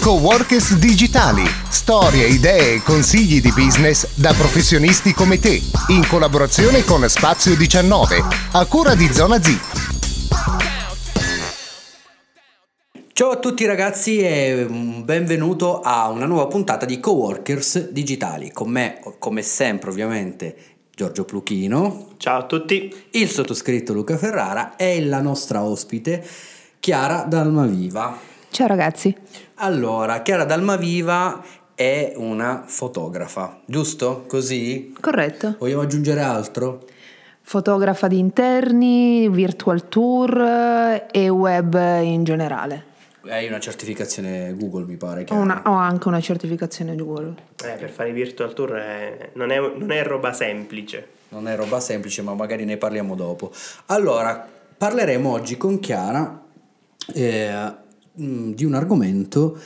Coworkers digitali, storie, idee e consigli di business da professionisti come te, in collaborazione con Spazio 19, a cura di Zona Z. Ciao a tutti ragazzi e benvenuto a una nuova puntata di Coworkers digitali. Con me, come sempre ovviamente, Giorgio Pluchino. Ciao a tutti. Il sottoscritto Luca Ferrara e la nostra ospite Chiara Dalmaviva. Ciao ragazzi. Allora, Chiara Dalmaviva è una fotografa, giusto? Così? Corretto. Vogliamo aggiungere altro? Fotografa di interni, virtual tour eh, e web in generale. Hai una certificazione Google, mi pare. Ho, una, ho anche una certificazione Google. Eh, per fare virtual tour è, non, è, non è roba semplice. Non è roba semplice, ma magari ne parliamo dopo. Allora, parleremo oggi con Chiara eh, Mm, di un argomento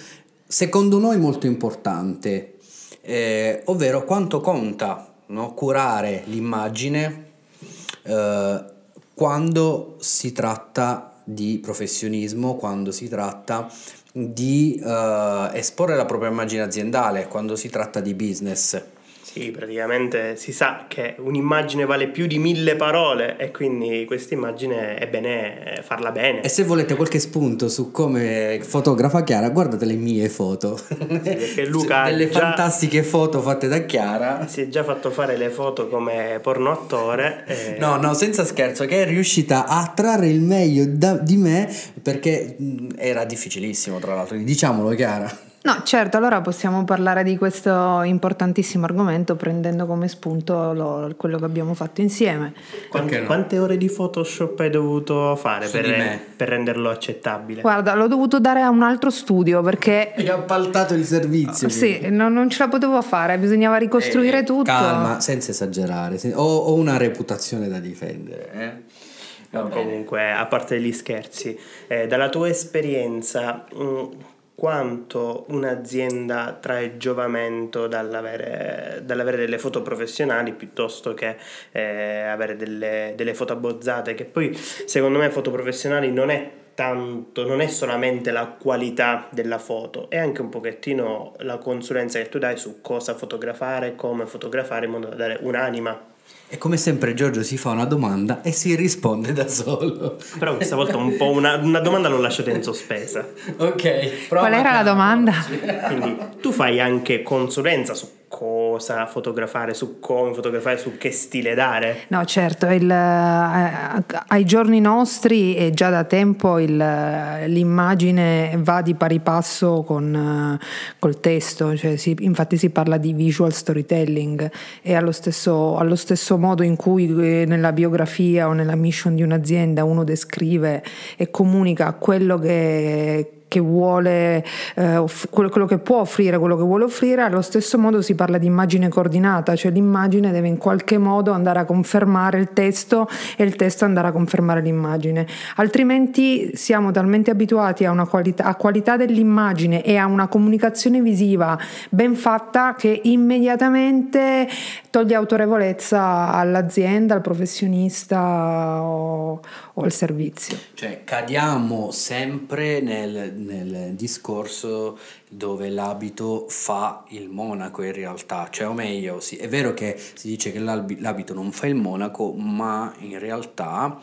secondo noi molto importante, eh, ovvero quanto conta no, curare l'immagine eh, quando si tratta di professionismo, quando si tratta di eh, esporre la propria immagine aziendale, quando si tratta di business. Sì, praticamente si sa che un'immagine vale più di mille parole e quindi questa immagine è bene farla bene. E se volete qualche spunto su come fotografa Chiara, guardate le mie foto. Sì, perché Luca delle già, fantastiche foto fatte da Chiara. Si è già fatto fare le foto come porno attore. E... No, no, senza scherzo, che è riuscita a trarre il meglio da, di me perché era difficilissimo, tra l'altro. Diciamolo, Chiara. No, certo, allora possiamo parlare di questo importantissimo argomento prendendo come spunto lo, quello che abbiamo fatto insieme. Quante, no? quante ore di Photoshop hai dovuto fare per, per, renderlo accettabile? Guarda, l'ho dovuto dare a un altro studio perché... Hai appaltato il servizio. Sì, non, non, ce la potevo fare, bisognava ricostruire eh, tutto. Calma, senza esagerare, ho, ho una reputazione da difendere. Eh? No, comunque, a parte gli scherzi, eh, dalla tua esperienza... Mh, mm, quanto un'azienda trae giovamento dall'avere, dall'avere delle foto professionali piuttosto che eh, avere delle, delle foto abbozzate, che poi secondo me foto professionali non è tanto, non è solamente la qualità della foto, è anche un pochettino la consulenza che tu dai su cosa fotografare, come fotografare in modo da dare un'anima e come sempre Giorgio si fa una domanda e si risponde da solo. Però questa volta un po' una, una domanda l'ho lasciata in sospesa. ok. Qual era la domanda? Quindi tu fai anche consulenza su cosa fotografare, su come fotografare, su che stile dare? No, certo, il, eh, ai giorni nostri e già da tempo il, l'immagine va di pari passo con col testo, cioè si, infatti si parla di visual storytelling e allo stesso, allo stesso modo in cui eh, nella biografia o nella mission di un'azienda uno descrive e comunica quello che che vuole, eh, quello, che può offrire, quello che vuole offrire, allo stesso modo si parla di immagine coordinata, cioè l'immagine deve in qualche modo andare a confermare il testo e il testo andare a confermare l'immagine, altrimenti siamo talmente abituati a una qualità, a qualità dell'immagine e a una comunicazione visiva ben fatta che immediatamente toglie autorevolezza all'azienda, al professionista o, o al servizio. Cioè cadiamo sempre nel nel discorso dove l'abito fa il monaco in realtà, cioè o meglio, sì, è vero che si dice che l'abito non fa il monaco, ma in realtà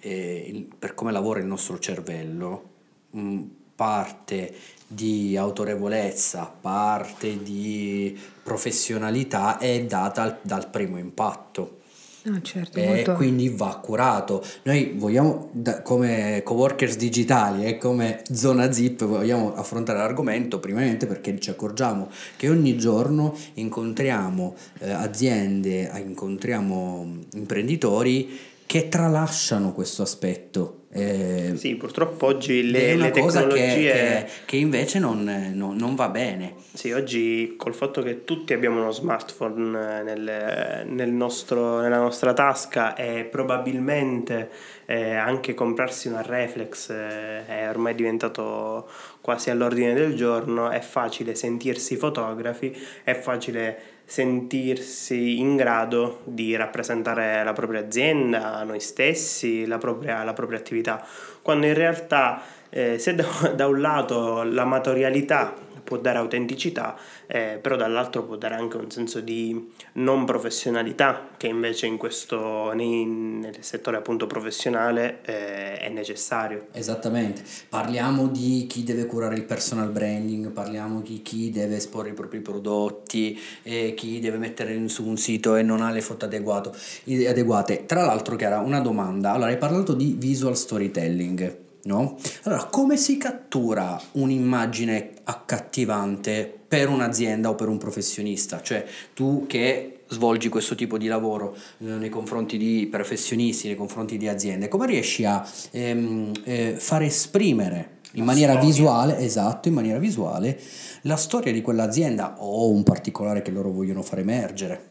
eh, per come lavora il nostro cervello, mh, parte di autorevolezza, parte di professionalità è data dal primo impatto. Ah, certo, e molto... quindi va curato. Noi vogliamo, da, come coworkers digitali e come zona zip, vogliamo affrontare l'argomento primeramente perché ci accorgiamo che ogni giorno incontriamo eh, aziende, incontriamo imprenditori che tralasciano questo aspetto eh, sì, purtroppo oggi le, le tecnologie... Che, che, che invece non, non, non, va bene. Sì, oggi col fatto che tutti abbiamo uno smartphone nel, nel nostro, nella nostra tasca e probabilmente eh, anche comprarsi una reflex eh, è ormai diventato quasi all'ordine del giorno, è facile sentirsi fotografi, è facile sentirsi in grado di rappresentare la propria azienda, noi stessi, la propria, la propria attività, quando in realtà eh, se da, da un lato l'amatorialità può dare autenticità, eh, però dall'altro può dare anche un senso di non professionalità che invece in questo, nei, nel settore appunto professionale eh, è necessario. Esattamente, parliamo di chi deve curare il personal branding, parliamo di chi deve esporre i propri prodotti, eh, chi deve mettere su un sito e non ha le foto adeguate. Tra l'altro Chiara, una domanda, allora hai parlato di visual storytelling. No? Allora, come si cattura un'immagine accattivante per un'azienda o per un professionista? Cioè, tu che svolgi questo tipo di lavoro eh, nei confronti di professionisti, nei confronti di aziende, come riesci a ehm, eh, far esprimere in maniera visuale, esatto, in maniera visuale, la storia di quell'azienda o un particolare che loro vogliono far emergere?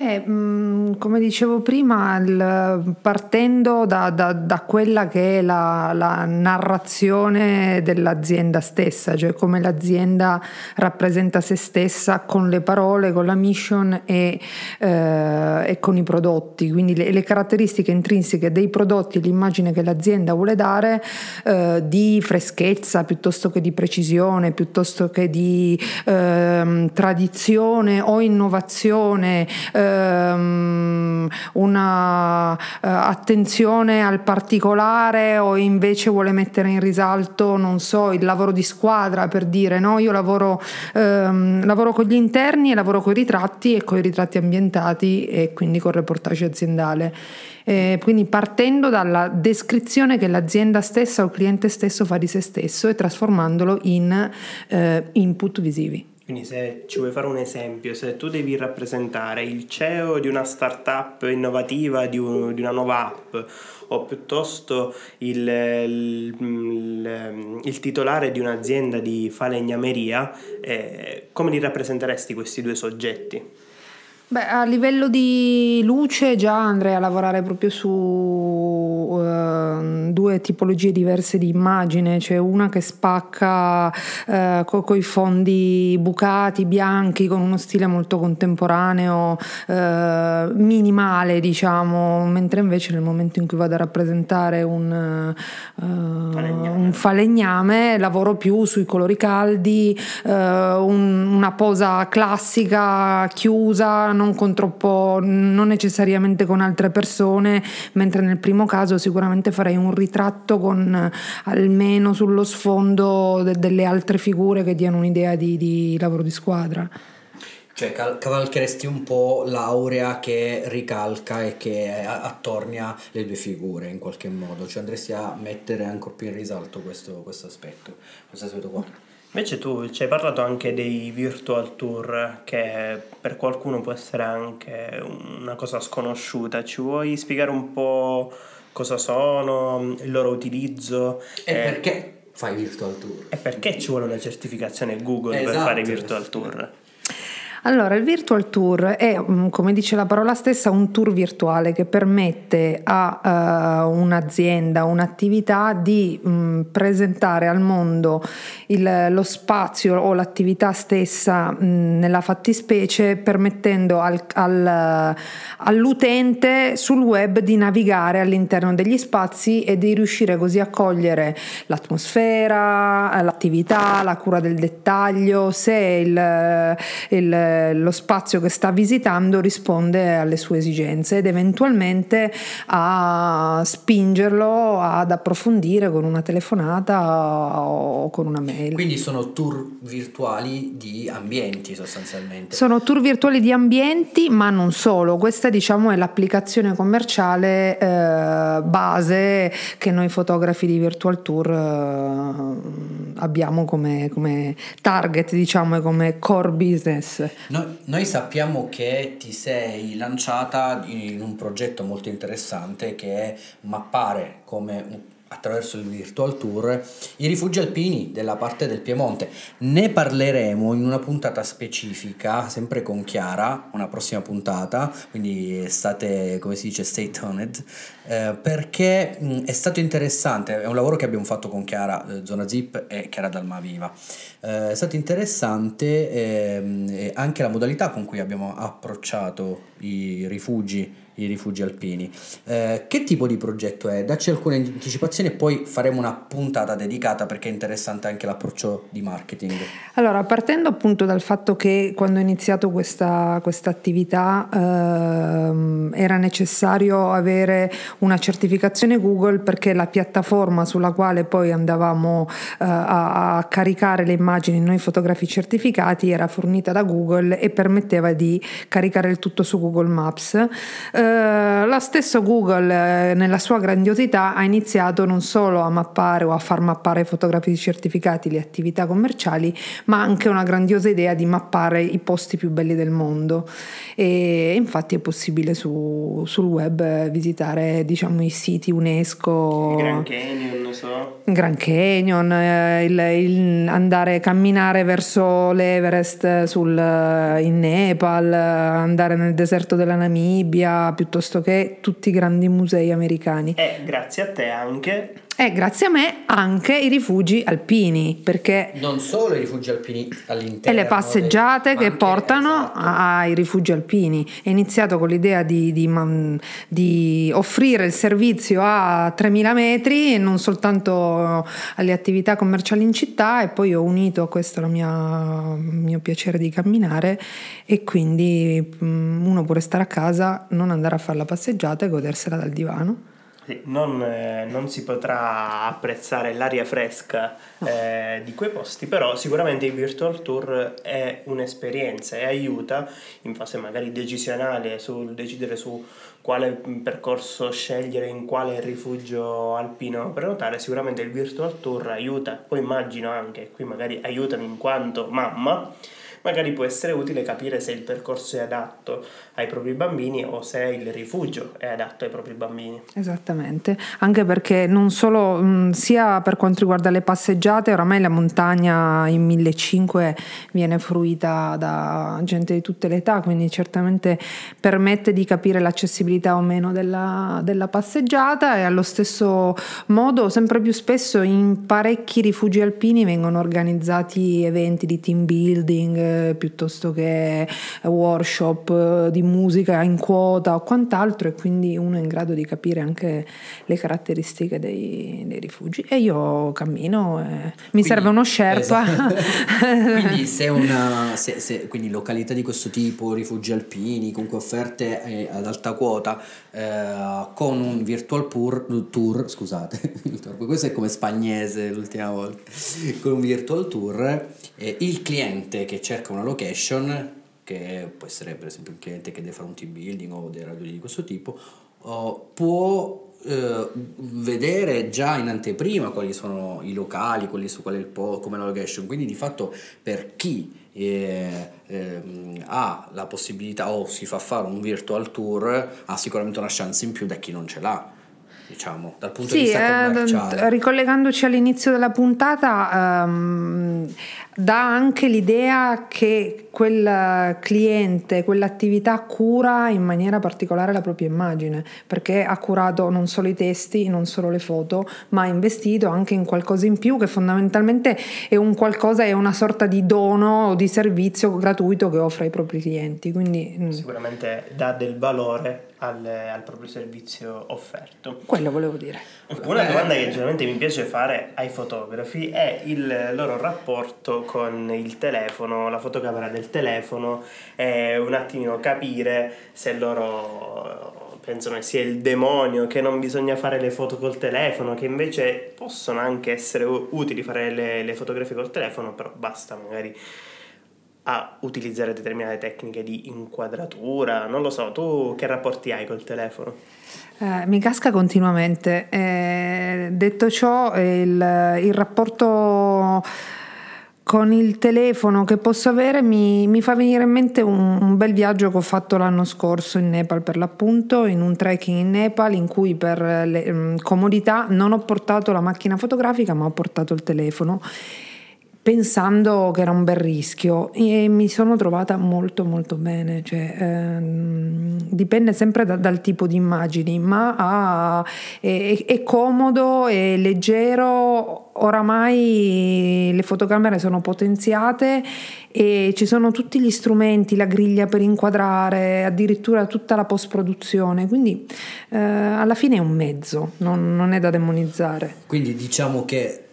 Eh, mm, come dicevo prima, partendo da, da, da, quella che è la, la, narrazione dell'azienda stessa, cioè come l'azienda rappresenta se stessa con le parole, con la mission e, eh, e con i prodotti, quindi le, le, caratteristiche intrinseche dei prodotti, l'immagine che l'azienda vuole dare eh, di freschezza piuttosto che di precisione, piuttosto che di ehm, tradizione o innovazione eh, ehm, una uh, attenzione al particolare o invece vuole mettere in risalto, non so, il lavoro di squadra per dire no, io lavoro, ehm, lavoro con gli interni e lavoro con i ritratti e con i ritratti ambientati e quindi con il reportage aziendale. Eh, quindi partendo dalla descrizione che l'azienda stessa o il cliente stesso fa di se stesso e trasformandolo in eh, input visivi. Quindi se ci vuoi fare un esempio, se tu devi rappresentare il CEO di una startup innovativa, di, un, di una nuova app, o piuttosto il, il, il, titolare di un'azienda di falegnameria, eh, come li rappresenteresti questi due soggetti? Beh, a livello di luce già andrei a lavorare proprio su uh, due tipologie diverse di immagine, cioè una che spacca uh, con i fondi bucati, bianchi, con uno stile molto contemporaneo, uh, minimale diciamo, mentre invece nel momento in cui vado a rappresentare un, falegname. un falegname lavoro più sui colori caldi, un, una posa classica, chiusa, non con troppo, non necessariamente con altre persone, mentre nel primo caso sicuramente farei un ritratto con almeno sullo sfondo de- delle altre figure che diano un'idea di, di lavoro di squadra. Cioè cavalcheresti un po' l'aurea che ricalca e che attornia le due figure in qualche modo, cioè andresti a mettere ancora più in risalto questo, questo aspetto, questo aspetto qua. Invece tu ci hai parlato anche dei virtual tour, che per qualcuno può essere anche una cosa sconosciuta. Ci vuoi spiegare un po' cosa sono, il loro utilizzo? E eh, perché fai virtual tour? E perché ci vuole una certificazione Google esatto, per fare i virtual tour? Allora, il virtual tour è, mm, come dice la parola stessa, un tour virtuale che permette a uh, un'azienda, un'attività di um, presentare al mondo il, lo spazio o l'attività stessa um, nella fattispecie, permettendo al, al, all'utente sul web di navigare all'interno degli spazi e di riuscire così a cogliere l'atmosfera, l'attività, la cura del dettaglio, se il, il lo spazio che sta visitando risponde alle sue esigenze ed eventualmente a spingerlo ad approfondire con una telefonata o con una mail. Quindi sono tour virtuali di ambienti sostanzialmente. Sono tour virtuali di ambienti, ma non solo. Questa diciamo è l'applicazione commerciale eh, base che noi fotografi di virtual tour eh, abbiamo come, come target, diciamo, e come core business. No, noi sappiamo che ti sei lanciata in un progetto molto interessante che è mappare come attraverso il virtual tour i rifugi alpini della parte del Piemonte. Ne parleremo in una puntata specifica, sempre con Chiara, una prossima puntata, quindi state, come si dice, stay tuned, eh, perché mh, è stato interessante, è un lavoro che abbiamo fatto con Chiara, eh, Zona Zip e Chiara Dalmaviva. Eh, è stato interessante ehm, anche la modalità con cui abbiamo approcciato i rifugi i rifugi alpini. Eh, che tipo di progetto è? Dacci alcune anticipazioni e poi faremo una puntata dedicata perché è interessante anche l'approccio di marketing. Allora, partendo appunto dal fatto che quando ho iniziato questa, attività ehm, era necessario avere una certificazione Google perché la piattaforma sulla quale poi andavamo eh, a, a caricare le immagini noi fotografi certificati era fornita da Google e permetteva di caricare il tutto su Google Maps. Eh, la stessa Google, eh, nella sua grandiosità, ha iniziato non solo a mappare o a far mappare ai fotografi certificati le attività commerciali, ma anche una grandiosa idea di mappare i posti più belli del mondo. E infatti è possibile su, sul web visitare diciamo, i siti UNESCO. Grand Canyon, so. Grand Canyon, eh, il, il andare a camminare verso l'Everest sul, in Nepal, andare nel deserto della Namibia, piuttosto che tutti i grandi musei americani. E grazie a te anche E grazie a me anche i rifugi alpini, perché Non solo i rifugi alpini all'interno. e le passeggiate ma che portano esatto. ai rifugi alpini. È iniziato con l'idea di, di di offrire il servizio a 3000 metri e non soltanto alle attività commerciali in città e poi ho unito a questo il mio piacere di camminare e quindi uno può restare a casa, non andare a fare la passeggiata e godersela dal divano. Non, eh, non si potrà apprezzare l'aria fresca eh, di quei posti, però sicuramente il virtual tour è un'esperienza e aiuta in fase magari decisionale sul decidere su quale percorso scegliere, in quale rifugio alpino prenotare, sicuramente il virtual tour aiuta, poi immagino anche, qui magari aiutami in quanto mamma, magari può essere utile capire se il percorso è adatto ai propri bambini o se il rifugio è adatto ai propri bambini. Esattamente, anche perché non solo, mh, sia per quanto riguarda le passeggiate, oramai la montagna in 1500 viene fruita da gente di tutte le età, quindi certamente permette di capire l'accessibilità o meno della, della passeggiata e allo stesso modo sempre più spesso in parecchi rifugi alpini vengono organizzati eventi di team building eh, piuttosto che workshop eh, di musica in quota o quant'altro e quindi uno è in grado di capire anche le caratteristiche dei, dei rifugi e io cammino e mi serve uno sherpa Esatto. quindi se una se- se- quindi località di questo tipo, rifugi alpini, comunque offerte eh, ad alta quota, eh, con un virtual tour, tour scusate, questo è come spagnese l'ultima volta, con un virtual tour, eh, il cliente che cerca una location, che può essere per esempio un cliente che deve fare un team building o dei raduni di questo tipo, può eh, vedere già in anteprima quali sono i locali, quali su qual è il po', come la location, quindi di fatto per chi eh, ehm, ha la possibilità o si fa fare un virtual tour ha sicuramente una chance in più da chi non ce l'ha, diciamo, dal punto di Sì, vista eh, commerciale. ricollegandoci all'inizio della puntata, ehm, dà anche l'idea che quel cliente, quell'attività cura in maniera particolare la propria immagine, perché ha curato non solo i testi, non solo le foto, ma ha investito anche in qualcosa in più che fondamentalmente è un qualcosa, è una sorta di dono o di servizio gratuito che offre ai propri clienti. Quindi mm, Sicuramente dà del valore al, al proprio servizio offerto. quello volevo dire. Una domanda che generalmente mi piace fare ai fotografi è il loro rapporto con il telefono, la fotocamera del telefono e un attimino capire se loro pensano che sia il demonio, che non bisogna fare le foto col telefono, che invece possono anche essere utili fare le, le fotografie col telefono, però basta magari a utilizzare determinate tecniche di inquadratura, non lo so, tu che rapporti hai col telefono? Eh, mi casca continuamente. Eh, detto ciò, il, il rapporto con il telefono che posso avere mi, mi fa venire in mente un, un bel viaggio che ho fatto l'anno scorso in Nepal per l'appunto, in un trekking in Nepal in cui per le, mm, comodità non ho portato la macchina fotografica ma ho portato il telefono pensando che era un bel rischio e mi sono trovata molto molto bene, cioè, ehm, dipende sempre da, dal tipo di immagini, ma ha, è, è comodo, è leggero oramai le fotocamere sono potenziate e ci sono tutti gli strumenti, la griglia per inquadrare, addirittura tutta la post produzione, quindi eh, alla fine è un mezzo, non, non, è da demonizzare. Quindi diciamo che,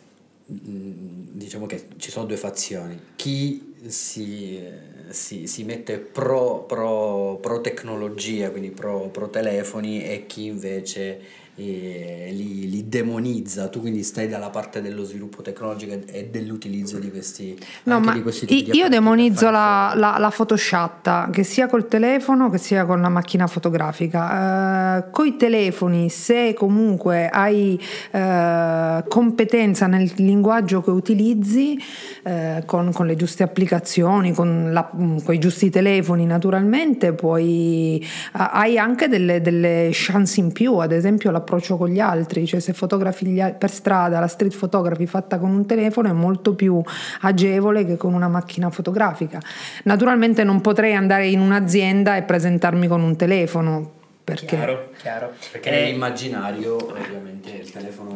mm, diciamo che ci sono due fazioni, chi si, si, si mette pro, pro, pro, tecnologia, quindi pro, pro telefoni e chi invece li, li, demonizza, tu quindi stai dalla parte dello sviluppo tecnologico e dell'utilizzo di questi, no, ma di questi tipi Io demonizzo la, la, la photoshatta, che sia col telefono che sia con la macchina fotografica. Uh, coi telefoni, se comunque hai uh, competenza nel linguaggio che utilizzi, uh, con, con, le giuste applicazioni, con, la, con, i giusti telefoni naturalmente, poi hai anche delle, delle chance in più, ad esempio la l'approccio con gli altri, cioè se fotografi per strada, la street photography fatta con un telefono è molto più agevole che con una macchina fotografica. Naturalmente non potrei andare in un'azienda e presentarmi con un telefono, perché, chiaro, chiaro. perché eh, nell'immaginario ovviamente il telefono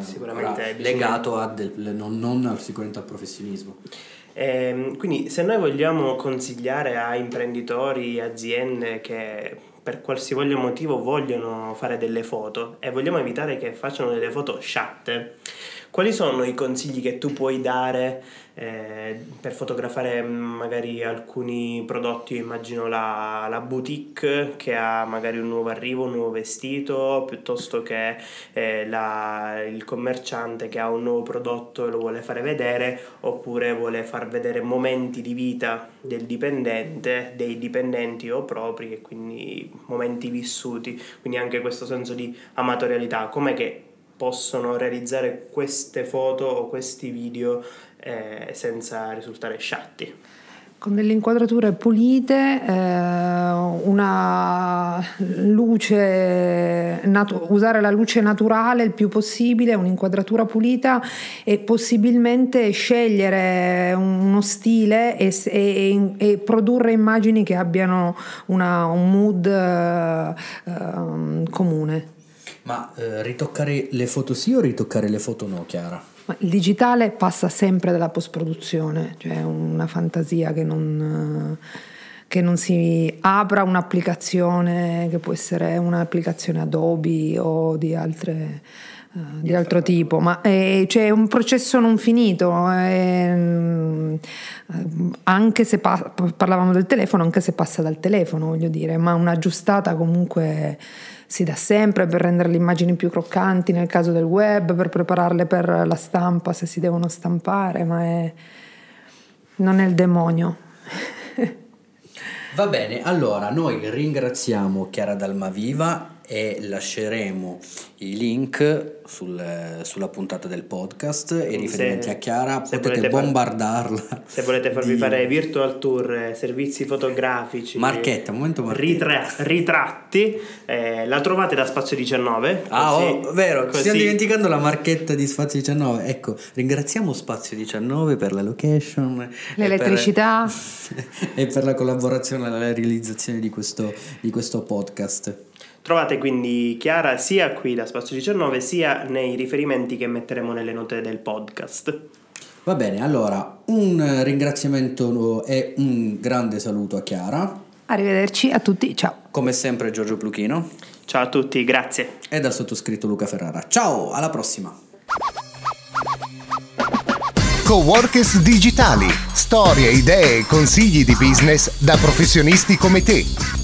è legato del, non, non al, sicuramente al professionismo. Eh, quindi se noi vogliamo consigliare a imprenditori, aziende che per qualsivoglia motivo vogliono fare delle foto e vogliamo evitare che facciano delle foto sciatte, quali sono i consigli che tu puoi dare eh, per fotografare magari alcuni prodotti? Immagino la, la, boutique che ha magari un nuovo arrivo, un nuovo vestito, piuttosto che eh, la, il commerciante che ha un nuovo prodotto e lo vuole fare vedere, oppure vuole far vedere momenti di vita del dipendente, dei dipendenti o propri, e quindi momenti vissuti, quindi anche questo senso di amatorialità. Com'è che possono realizzare queste foto o questi video eh, senza risultare sciatti. Con delle inquadrature pulite, eh, una luce, natu- usare la luce naturale il più possibile, un'inquadratura pulita e possibilmente scegliere uno stile e, e, e produrre immagini che abbiano una, un mood eh, eh, comune. Ma eh, ritoccare le foto sì o ritoccare le foto no, Chiara? Ma il digitale passa sempre dalla post-produzione, cioè una fantasia che non, che non si apra un'applicazione che può essere un'applicazione Adobe o di altre Uh, di altro tipo, ma è, cioè, un processo non finito, è, uh, anche se pa- parlavamo del telefono, anche se passa dal telefono, voglio dire, ma un'aggiustata comunque si dà sempre per rendere le immagini più croccanti nel caso del web, per prepararle per la stampa se si devono stampare, ma è... non è il demonio. Va bene, allora noi ringraziamo Chiara Dalmaviva e lasceremo i link sul, sulla puntata del podcast. E riferimenti se, a Chiara potete bombardarla far, se volete farvi di... fare virtual tour servizi fotografici marchetta momento marchetta. ritra, ritratti eh, la trovate da Spazio 19 ah così, oh, vero così. stiamo dimenticando la marchetta di Spazio 19 ecco ringraziamo Spazio 19 per la location l'elettricità e per, e per la collaborazione alla realizzazione di questo, di questo podcast Trovate quindi Chiara sia qui da Spazio 19 sia nei riferimenti che metteremo nelle note del podcast. Va bene, allora un ringraziamento e un grande saluto a Chiara. Arrivederci a tutti, ciao. Come sempre Giorgio Pluchino. Ciao a tutti, grazie. E dal sottoscritto Luca Ferrara. Ciao, alla prossima. Coworkers digitali, storie, idee e consigli di business da professionisti come te.